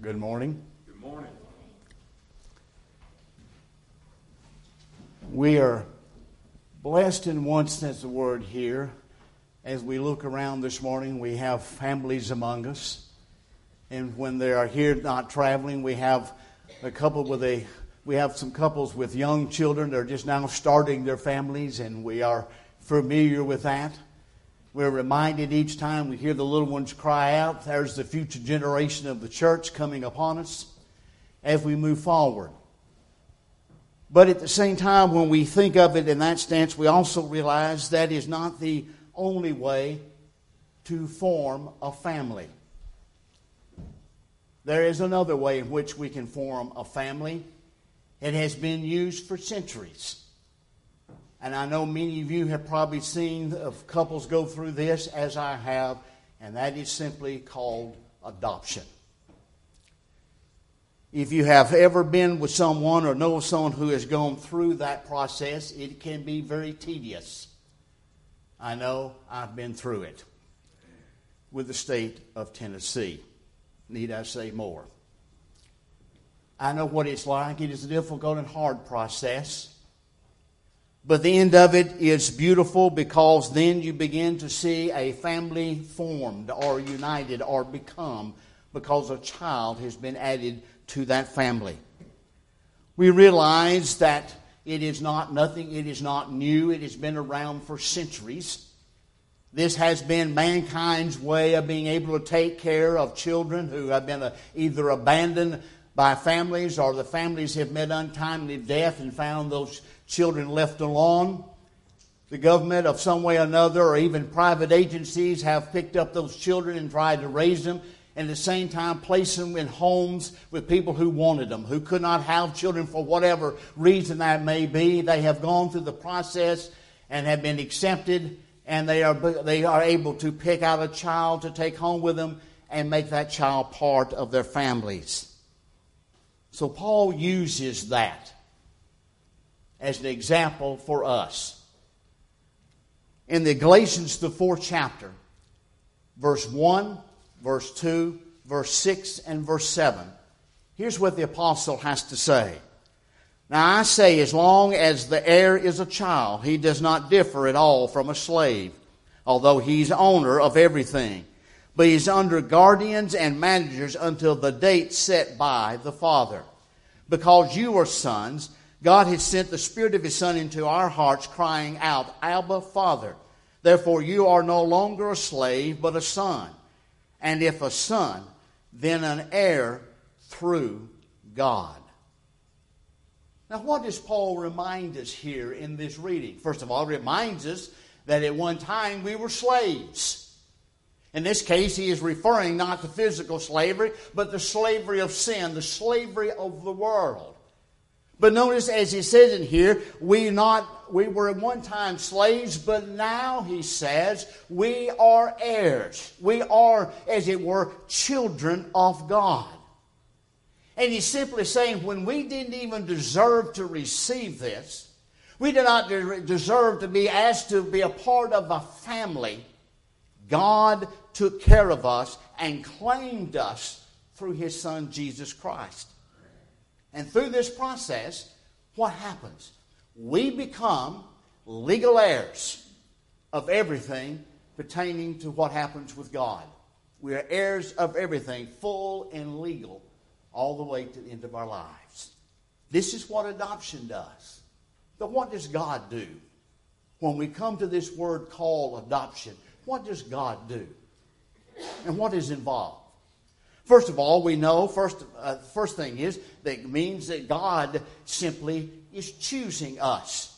Good morning. Good morning. We are blessed in one sense of the word here. As we look around this morning, we have families among us. And when they are here not traveling, we have a couple with a we have some couples with young children that are just now starting their families, and we are familiar with that. We're reminded each time we hear the little ones cry out, there's the future generation of the church coming upon us as we move forward. But at the same time, when we think of it in that stance, we also realize that is not the only way to form a family. There is another way in which we can form a family. It has been used for centuries. And I know many of you have probably seen couples go through this as I have, and that is simply called adoption. If you have ever been with someone or know someone who has gone through that process, it can be very tedious. I know I've been through it with the state of Tennessee. Need I say more? I know what it's like. It is a difficult and hard process. But the end of it is beautiful because then you begin to see a family formed or united or become because a child has been added to that family. We realize that it is not nothing, it is not new, it has been around for centuries. This has been mankind's way of being able to take care of children who have been uh, either abandoned by families or the families have met untimely death and found those children left alone. The government, of some way or another, or even private agencies, have picked up those children and tried to raise them, and at the same time place them in homes with people who wanted them, who could not have children for whatever reason that may be. They have gone through the process and have been accepted, and they are, they are able to pick out a child to take home with them and make that child part of their families. So Paul uses that as an example for us. In the Galatians, the fourth chapter, verse 1, verse 2, verse 6, and verse 7, here's what the apostle has to say. Now I say, as long as the heir is a child, he does not differ at all from a slave, although he's owner of everything. But he's under guardians and managers until the date set by the father. Because you are sons, God has sent the Spirit of His Son into our hearts, crying out, Abba, Father. Therefore, you are no longer a slave, but a son. And if a son, then an heir through God. Now, what does Paul remind us here in this reading? First of all, it reminds us that at one time we were slaves. In this case, he is referring not to physical slavery, but the slavery of sin, the slavery of the world. But notice, as he says in here, we not we were at one time slaves, but now he says we are heirs. We are, as it were, children of God. And he's simply saying when we didn't even deserve to receive this, we did not deserve to be asked to be a part of a family. God took care of us and claimed us through his son Jesus Christ. And through this process, what happens? We become legal heirs of everything pertaining to what happens with God. We are heirs of everything, full and legal, all the way to the end of our lives. This is what adoption does. But what does God do? When we come to this word called adoption, what does God do? And what is involved? First of all, we know, first, uh, first thing is, that means that God simply is choosing us.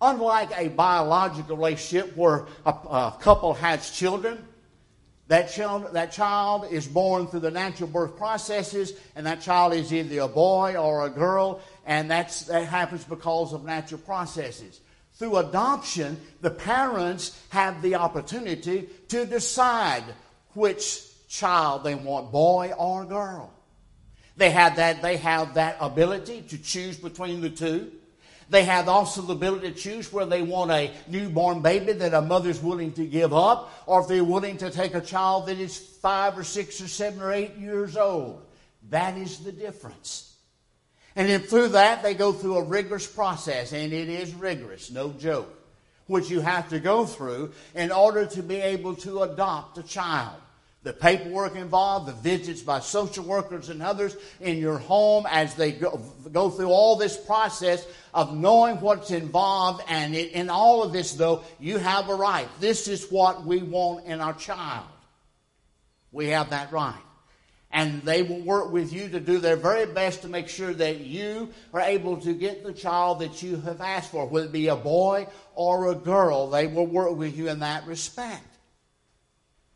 Unlike a biological relationship where a, a couple has children, that child, that child is born through the natural birth processes, and that child is either a boy or a girl, and that's, that happens because of natural processes. Through adoption, the parents have the opportunity to decide which child they want, boy or girl. They have that, they have that ability to choose between the two. They have also the ability to choose where they want a newborn baby that a mother's willing to give up, or if they're willing to take a child that is five or six or seven or eight years old. That is the difference. And then through that, they go through a rigorous process, and it is rigorous, no joke, which you have to go through in order to be able to adopt a child the paperwork involved, the visits by social workers and others in your home as they go, go through all this process of knowing what's involved. And it, in all of this, though, you have a right. This is what we want in our child. We have that right. And they will work with you to do their very best to make sure that you are able to get the child that you have asked for, whether it be a boy or a girl. They will work with you in that respect.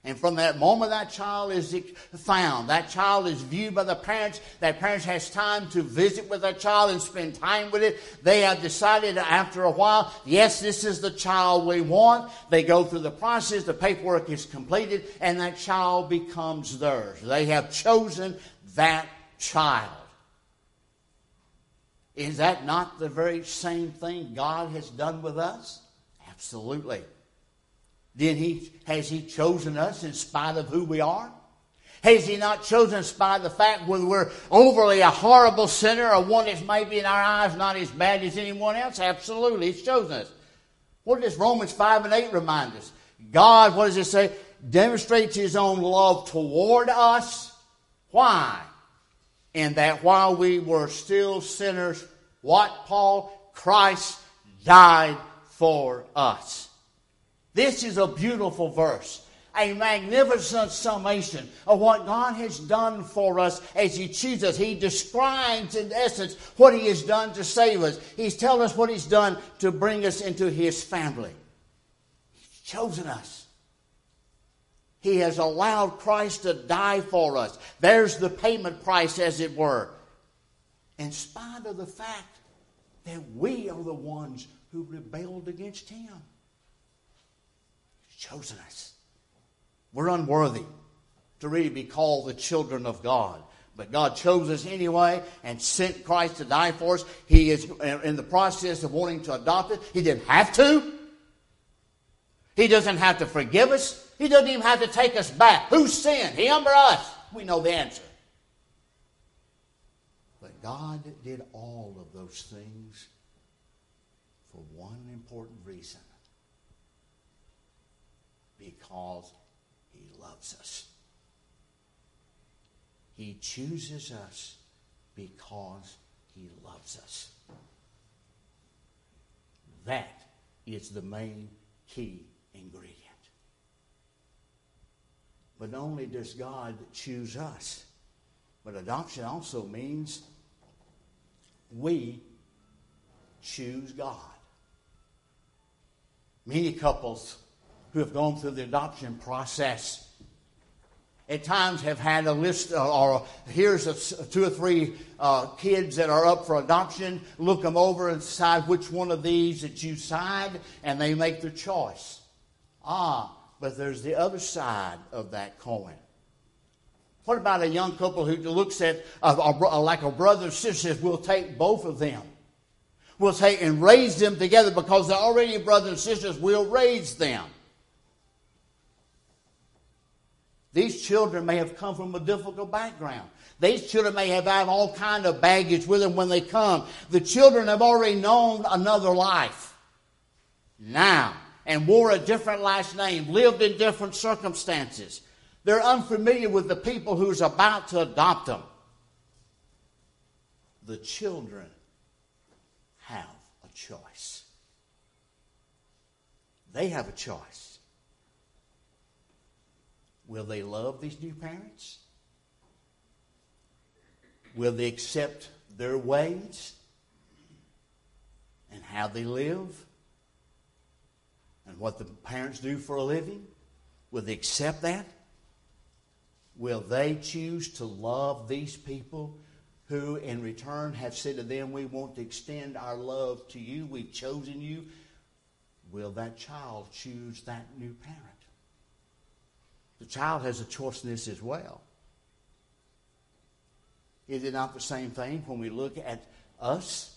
And from that moment that child is found, that child is viewed by the parents, that parents has time to visit with that child and spend time with it. They have decided after a while, yes, this is the child we want. They go through the process, the paperwork is completed, and that child becomes theirs. They have chosen that child. Is that not the very same thing God has done with us? Absolutely. Then he, has he chosen us in spite of who we are? Has he not chosen us by the fact whether we're overly a horrible sinner or one that's maybe in our eyes not as bad as anyone else? Absolutely, he's chosen us. What does Romans 5 and 8 remind us? God, what does it say? Demonstrates his own love toward us. Why? In that while we were still sinners, what, Paul? Christ died for us. This is a beautiful verse, a magnificent summation of what God has done for us as He chooses. He describes, in essence, what He has done to save us. He's telling us what He's done to bring us into His family. He's chosen us. He has allowed Christ to die for us. There's the payment price, as it were. In spite of the fact that we are the ones who rebelled against Him chosen us. We're unworthy to really be called the children of God. But God chose us anyway and sent Christ to die for us. He is in the process of wanting to adopt us. He didn't have to. He doesn't have to forgive us. He doesn't even have to take us back. Who sinned? Him or us? We know the answer. But God did all of those things for one important reason because He loves us. He chooses us because He loves us. That is the main key ingredient. But not only does God choose us, but adoption also means we choose God. Many couples who have gone through the adoption process. At times have had a list uh, or here's a, two or three uh, kids that are up for adoption. Look them over and decide which one of these that you side and they make their choice. Ah but there's the other side of that coin. What about a young couple who looks at a, like a brother and sister says we'll take both of them. We'll take and raise them together because they're already brothers and sisters. We'll raise them These children may have come from a difficult background. These children may have had all kind of baggage with them when they come. The children have already known another life now and wore a different last name, lived in different circumstances. They're unfamiliar with the people who's about to adopt them. The children have a choice. They have a choice. Will they love these new parents? Will they accept their ways and how they live and what the parents do for a living? Will they accept that? Will they choose to love these people who, in return, have said to them, We want to extend our love to you, we've chosen you? Will that child choose that new parent? The child has a choice in this as well. Is it not the same thing when we look at us?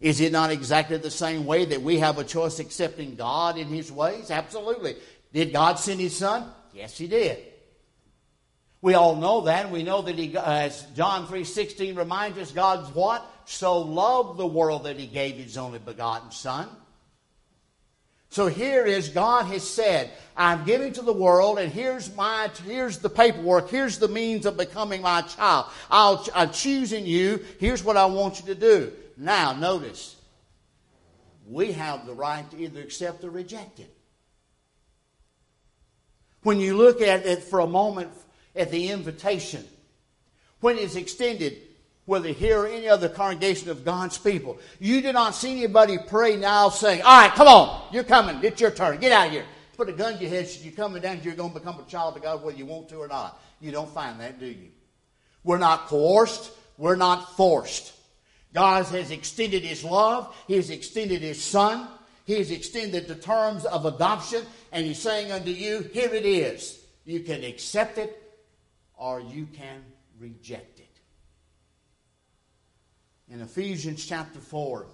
Is it not exactly the same way that we have a choice accepting God in His ways? Absolutely. Did God send His Son? Yes, He did. We all know that. We know that He, as John three sixteen reminds us, God's what? So loved the world that He gave His only begotten Son. So here is God has said, I'm giving to the world, and here's my here's the paperwork, here's the means of becoming my child. I'll, I'm choosing you. Here's what I want you to do. Now, notice, we have the right to either accept or reject it. When you look at it for a moment at the invitation, when it's extended, whether here or any other congregation of God's people, you do not see anybody pray now saying, All right, come on, you're coming, it's your turn, get out of here. Put a gun to your head, you're coming down, you're going to become a child of God whether you want to or not. You don't find that, do you? We're not coerced, we're not forced. God has extended His love. He has extended His Son. He has extended the terms of adoption. And He's saying unto you, here it is. You can accept it or you can reject it. In Ephesians chapter 4,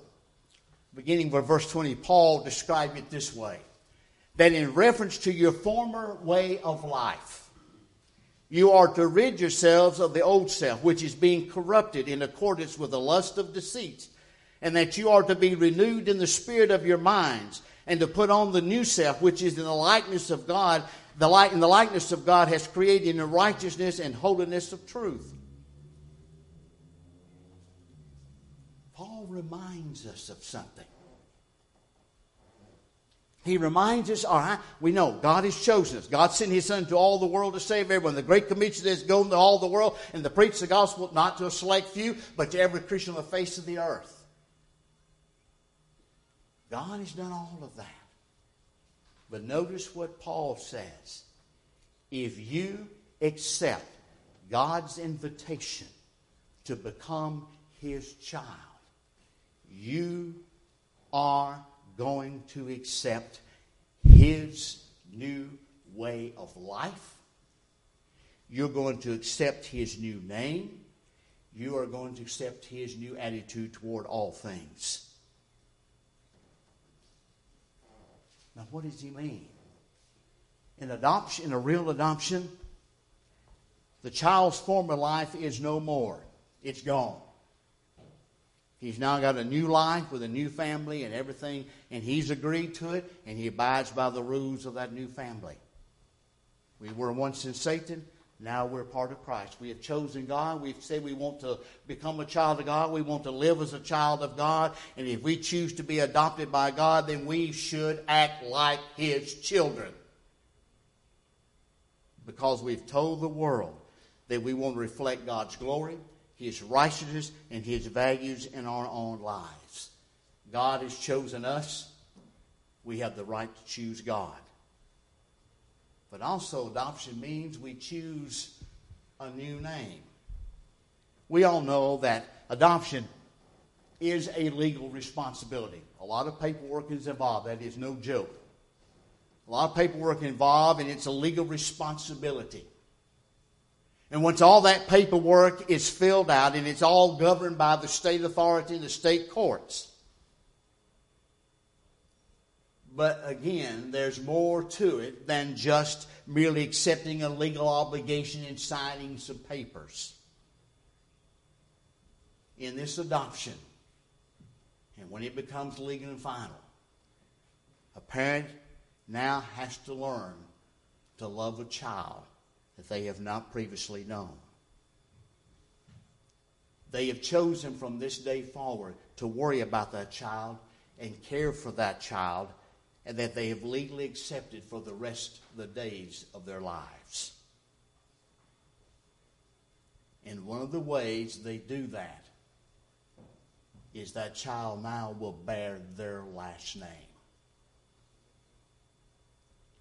beginning with verse 20, Paul described it this way that in reference to your former way of life, you are to rid yourselves of the old self, which is being corrupted in accordance with the lust of deceit, and that you are to be renewed in the spirit of your minds, and to put on the new self, which is in the likeness of God, the light in the likeness of God has created in righteousness and holiness of truth. Paul reminds us of something. He reminds us, all right, we know God has chosen us. God sent His Son to all the world to save everyone. The Great Commission is go into all the world and to preach the gospel not to a select few, but to every Christian on the face of the earth. God has done all of that. But notice what Paul says. If you accept God's invitation to become His child, you are going to accept his new way of life. You're going to accept his new name. You are going to accept his new attitude toward all things. Now, what does he mean? In adoption, in a real adoption, the child's former life is no more. It's gone. He's now got a new life with a new family and everything, and he's agreed to it, and he abides by the rules of that new family. We were once in Satan, now we're part of Christ. We have chosen God. We've said we want to become a child of God. We want to live as a child of God. And if we choose to be adopted by God, then we should act like His children. Because we've told the world that we want to reflect God's glory, his righteousness, and His values in our own lives. God has chosen us. We have the right to choose God. But also, adoption means we choose a new name. We all know that adoption is a legal responsibility. A lot of paperwork is involved. That is no joke. A lot of paperwork involved, and it's a legal responsibility. And once all that paperwork is filled out and it's all governed by the state authority and the state courts. But again, there's more to it than just merely accepting a legal obligation and signing some papers. In this adoption, and when it becomes legal and final, a parent now has to learn to love a child that they have not previously known. They have chosen from this day forward to worry about that child and care for that child, and that they have legally accepted for the rest of the days of their lives. And one of the ways they do that is that child now will bear their last name.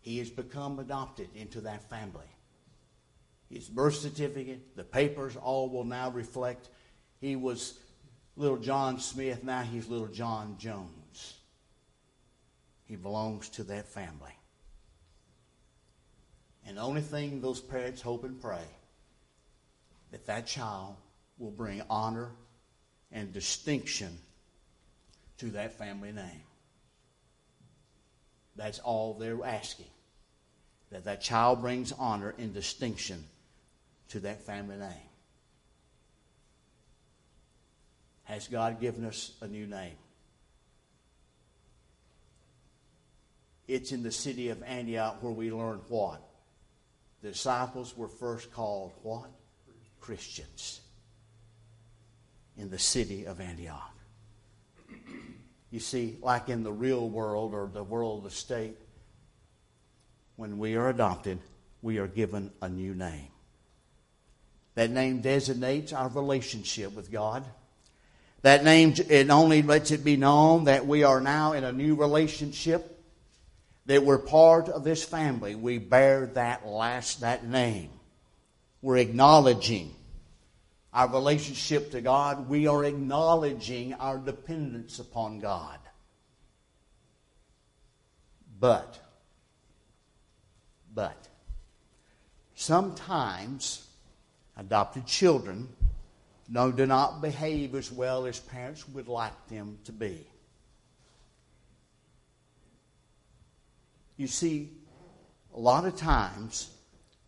He has become adopted into that family his birth certificate, the papers, all will now reflect he was little John Smith, now he's little John Jones. He belongs to that family. And the only thing those parents hope and pray that that child will bring honor and distinction to that family name. That's all they're asking. That that child brings honor and distinction to that family name. Has God given us a new name? It's in the city of Antioch where we learn what? The disciples were first called what? Christians. In the city of Antioch. You see, like in the real world or the world of the state, when we are adopted, we are given a new name. That name designates our relationship with God. That name, it only lets it be known that we are now in a new relationship that we're part of this family. We bear that last, that name. We're acknowledging our relationship to God. We are acknowledging our dependence upon God. But, but, sometimes adopted children no, do not behave as well as parents would like them to be. You see, a lot of times,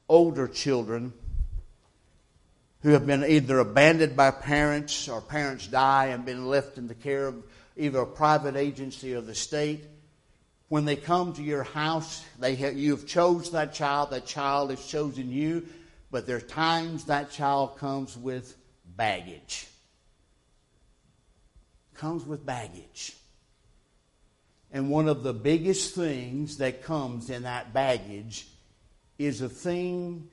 older children who have been either abandoned by parents or parents die and been left in the care of either a private agency or the state, when they come to your house, they have, you have chosen that child, that child has chosen you, but there are times that child comes with baggage. Comes with baggage. And one of the biggest things that comes in that baggage is a thing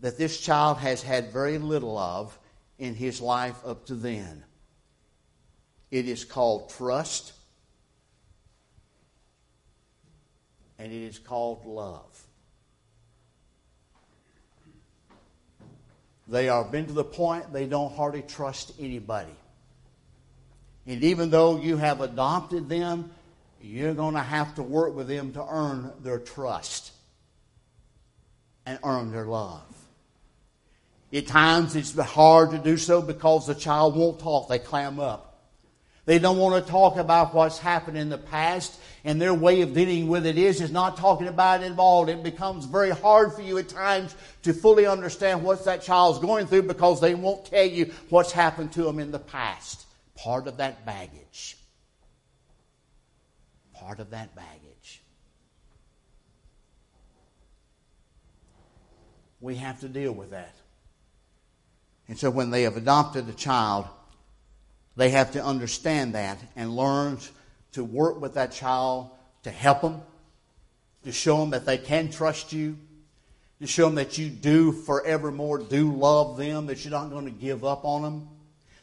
that this child has had very little of in his life up to then. It is called trust, and it is called love. They are been to the point they don't hardly trust anybody. And even though you have adopted them, you're going to have to work with them to earn their trust and earn their love. At times it's hard to do so because the child won't talk. They clam up. They don't want to talk about what's happened in the past, and their way of dealing with it is is not talking about it at all. It becomes very hard for you at times to fully understand what that child's going through because they won't tell you what's happened to them in the past. Part of that baggage part of that baggage. We have to deal with that. And so when they have adopted a child, they have to understand that and learn to work with that child to help them, to show them that they can trust you, to show them that you do forevermore do love them, that you're not going to give up on them,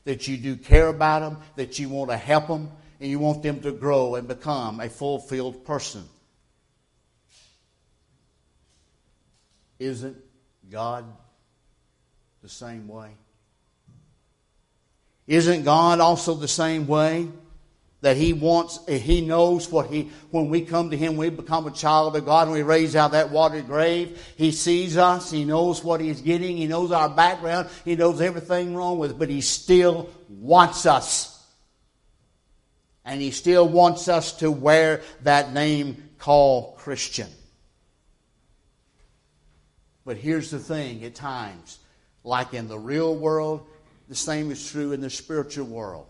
that you do care about them, that you want to help them, and you want them to grow and become a fulfilled person. Isn't God the same way? Isn't God also the same way? That He wants, He knows what He, when we come to Him, we become a child of God and we raise out that watered grave. He sees us, He knows what He's getting, He knows our background, He knows everything wrong with us, but He still wants us. And he still wants us to wear that name called Christian. But here's the thing at times, like in the real world, the same is true in the spiritual world.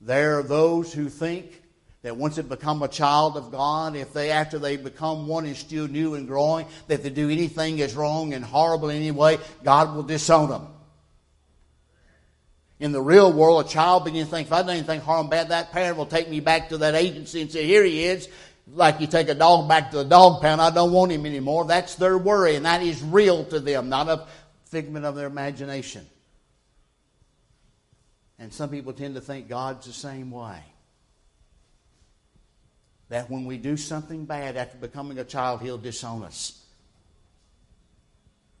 There are those who think that once they become a child of God, if they, after they become one and still new and growing, that if they do anything is wrong and horrible in any way, God will disown them. In the real world, a child begins to think, if I do anything harm bad, that parent will take me back to that agency and say, here he is. Like you take a dog back to the dog pound, I don't want him anymore. That's their worry, and that is real to them, not a figment of their imagination. And some people tend to think God's the same way. That when we do something bad after becoming a child, He'll disown us.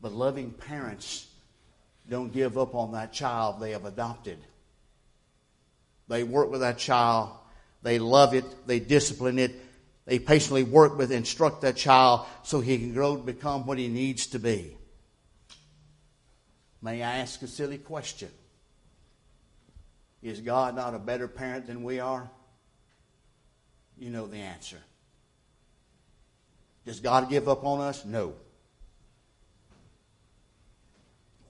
But loving parents don't give up on that child they have adopted. They work with that child. They love it. They discipline it. They patiently work with, instruct that child so he can grow to become what he needs to be. May I ask a silly question? Is God not a better parent than we are? you know the answer. Does God give up on us? No.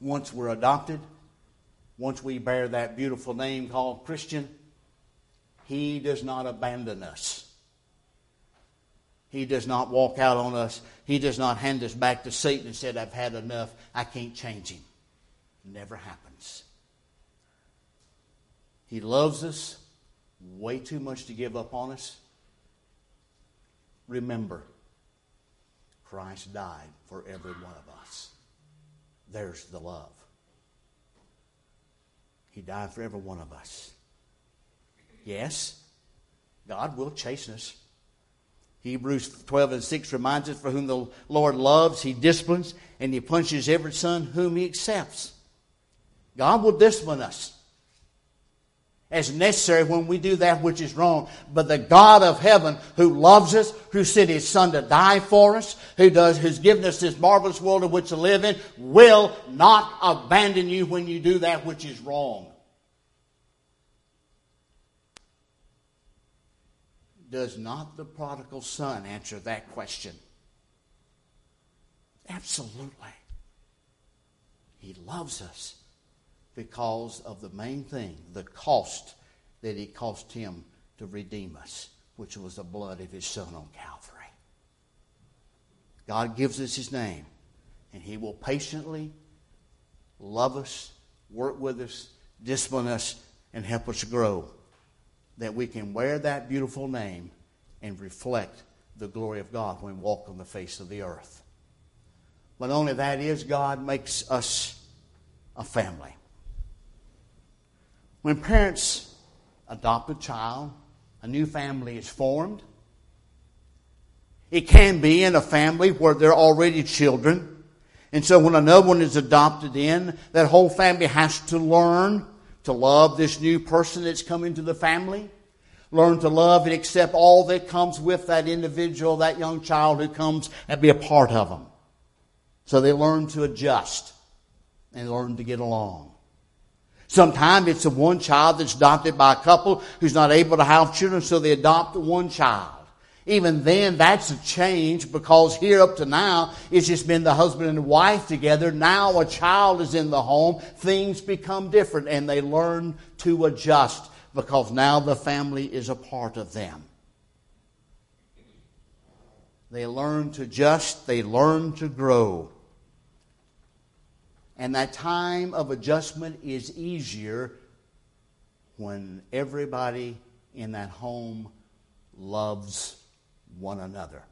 Once we're adopted, once we bear that beautiful name called Christian, He does not abandon us. He does not walk out on us. He does not hand us back to Satan and said, I've had enough. I can't change him. Never happens. He loves us way too much to give up on us. Remember, Christ died for every one of us. There's the love. He died for every one of us. Yes, God will chasten us. Hebrews 12 and 6 reminds us, For whom the Lord loves, he disciplines, and he punishes every son whom he accepts. God will discipline us as necessary when we do that which is wrong. But the God of heaven who loves us, who sent his son to die for us, who does, who's given us this marvelous world in which to live in, will not abandon you when you do that which is wrong. Does not the prodigal son answer that question? Absolutely. He loves us because of the main thing, the cost that it cost him to redeem us, which was the blood of his son on Calvary. God gives us his name, and he will patiently love us, work with us, discipline us, and help us grow that we can wear that beautiful name and reflect the glory of God when we walk on the face of the earth. But only that is, God makes us a family. When parents adopt a child, a new family is formed. It can be in a family where there are already children. And so when another one is adopted in, that whole family has to learn to love this new person that's come into the family. Learn to love and accept all that comes with that individual, that young child who comes and be a part of them. So they learn to adjust and learn to get along. Sometimes it's the one child that's adopted by a couple who's not able to have children, so they adopt one child. Even then, that's a change because here up to now, it's just been the husband and wife together. Now a child is in the home. Things become different and they learn to adjust because now the family is a part of them. They learn to adjust, they learn to grow. And that time of adjustment is easier when everybody in that home loves one another.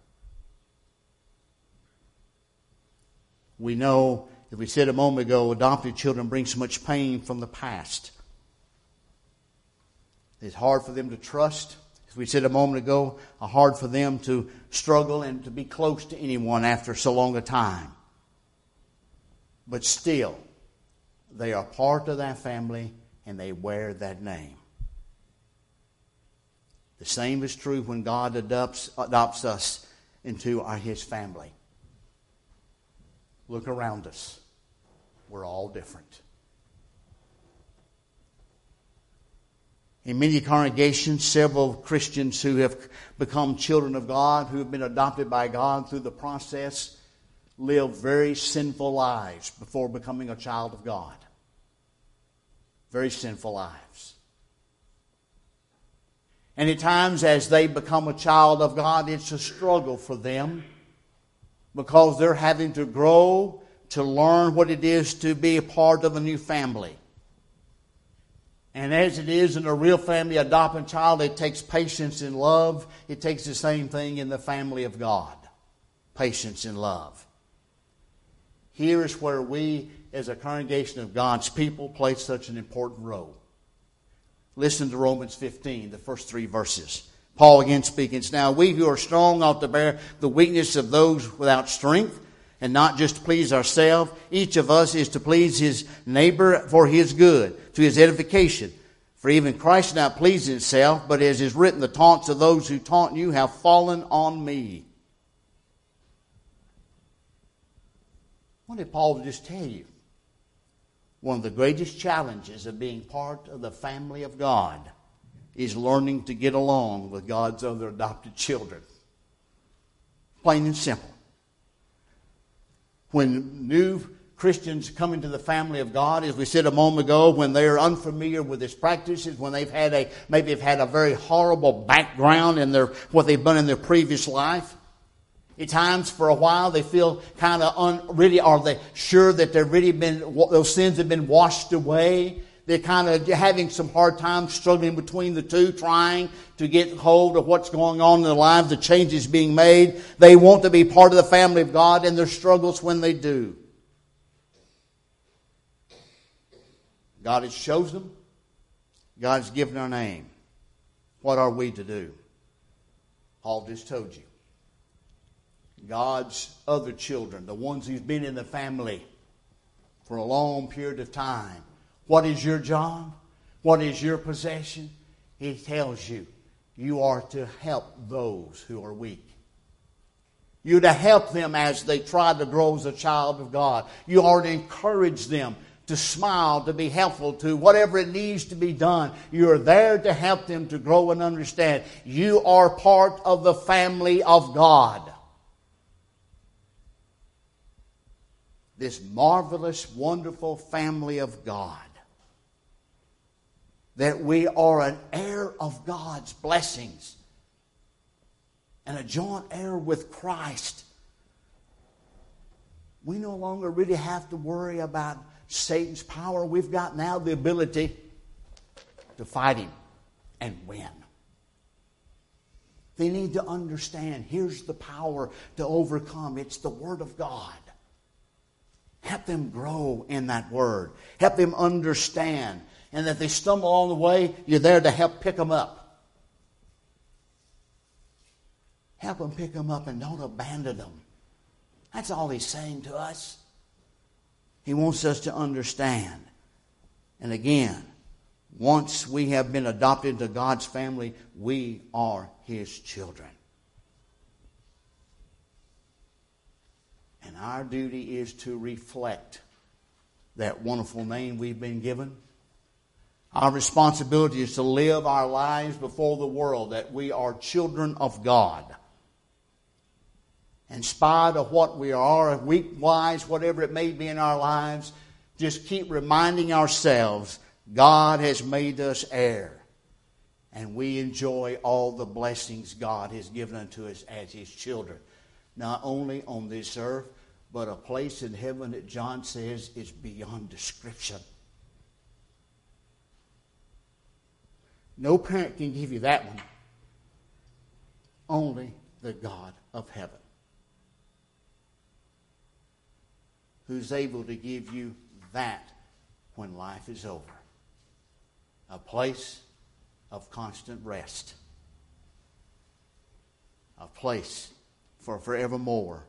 We know, as we said a moment ago, adopted children bring so much pain from the past. It's hard for them to trust. As we said a moment ago, hard for them to struggle and to be close to anyone after so long a time. But still, they are part of that family and they wear that name. The same is true when God adopts, adopts us into our, His family. Look around us. We're all different. In many congregations, several Christians who have become children of God, who have been adopted by God through the process, live very sinful lives before becoming a child of God. Very sinful lives. And at times, as they become a child of God, it's a struggle for them because they're having to grow to learn what it is to be a part of a new family. And as it is in a real family, adopting child, it takes patience and love. It takes the same thing in the family of God patience and love. Here is where we, as a congregation of God's people, play such an important role. Listen to Romans 15, the first three verses. Paul again speaking. Now we who are strong ought to bear the weakness of those without strength and not just to please ourselves. Each of us is to please his neighbor for his good, to his edification. For even Christ not pleased himself, but as is written, the taunts of those who taunt you have fallen on me. What did Paul just tell you? One of the greatest challenges of being part of the family of God is learning to get along with God's other adopted children. Plain and simple. When new Christians come into the family of God, as we said a moment ago, when they're unfamiliar with His practices, when they've had a maybe have had a very horrible background in their what they've done in their previous life. At times, for a while, they feel kind of un, really are they sure that they've really been those sins have been washed away. They're kind of having some hard times struggling between the two, trying to get hold of what's going on in their lives, the changes being made. They want to be part of the family of God and their struggles when they do. God has chosen them. God has given our name. What are we to do? Paul just told you. God's other children, the ones who's been in the family for a long period of time. What is your job? What is your possession? He tells you you are to help those who are weak. You're to help them as they try to grow as a child of God. You are to encourage them to smile, to be helpful to whatever it needs to be done. You're there to help them to grow and understand. You are part of the family of God. This marvelous, wonderful family of God. That we are an heir of God's blessings and a joint heir with Christ. We no longer really have to worry about Satan's power, we've got now the ability to fight him and win. They need to understand here's the power to overcome it's the Word of God. Help them grow in that Word, help them understand. And if they stumble along the way, you're there to help pick them up. Help them pick them up and don't abandon them. That's all he's saying to us. He wants us to understand. And again, once we have been adopted into God's family, we are His children. And our duty is to reflect that wonderful name we've been given. Our responsibility is to live our lives before the world that we are children of God in spite of what we are, weak wise, whatever it may be in our lives, just keep reminding ourselves God has made us heir. And we enjoy all the blessings God has given unto us as His children. Not only on this earth, but a place in heaven that John says is beyond description. No parent can give you that one. Only the God of heaven. who's able to give you that when life is over. A place of constant rest. A place for forevermore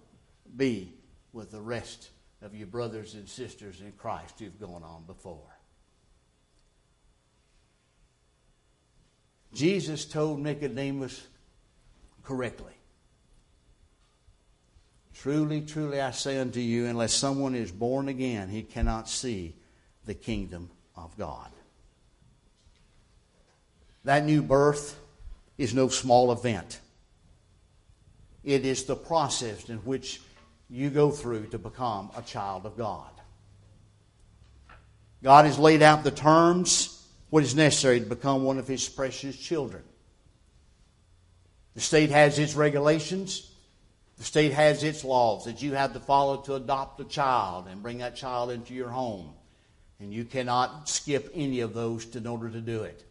be with the rest of your brothers and sisters in Christ who've gone on before. Jesus told Nicodemus correctly Truly, truly, I say unto you, unless someone is born again, he cannot see the kingdom of God. That new birth is no small event. It is the process in which you go through to become a child of God. God has laid out the terms, what is necessary to become one of His precious children. The state has its regulations. The state has its laws that you have to follow to adopt a child and bring that child into your home. And you cannot skip any of those in order to do it.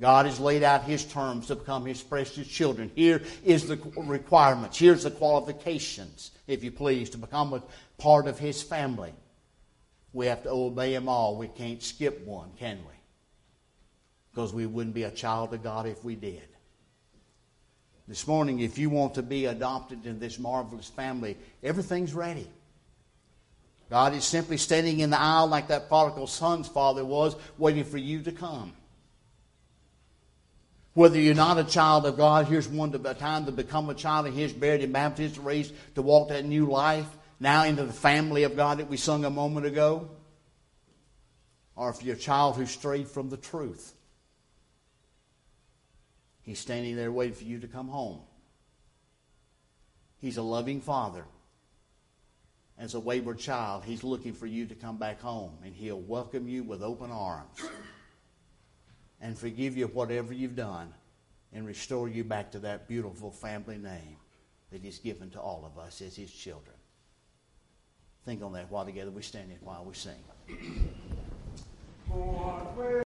God has laid out His terms to become His precious children. Here is the requirements. Here's the qualifications, if you please, to become a part of His family. We have to obey them all. We can't skip one, can we? Because we wouldn't be a child of God if we did. This morning, if you want to be adopted in this marvelous family, everything's ready. God is simply standing in the aisle like that prodigal son's father was, waiting for you to come. Whether you're not a child of God, here's one to, a time to become a child of His, buried in baptism, raised to walk that new life, now into the family of God that we sung a moment ago. Or if you're a child who strayed from the truth, He's standing there waiting for you to come home. He's a loving father. As a wayward child, he's looking for you to come back home, and he'll welcome you with open arms and forgive you whatever you've done and restore you back to that beautiful family name that he's given to all of us as his children. Think on that while together we stand and while we sing.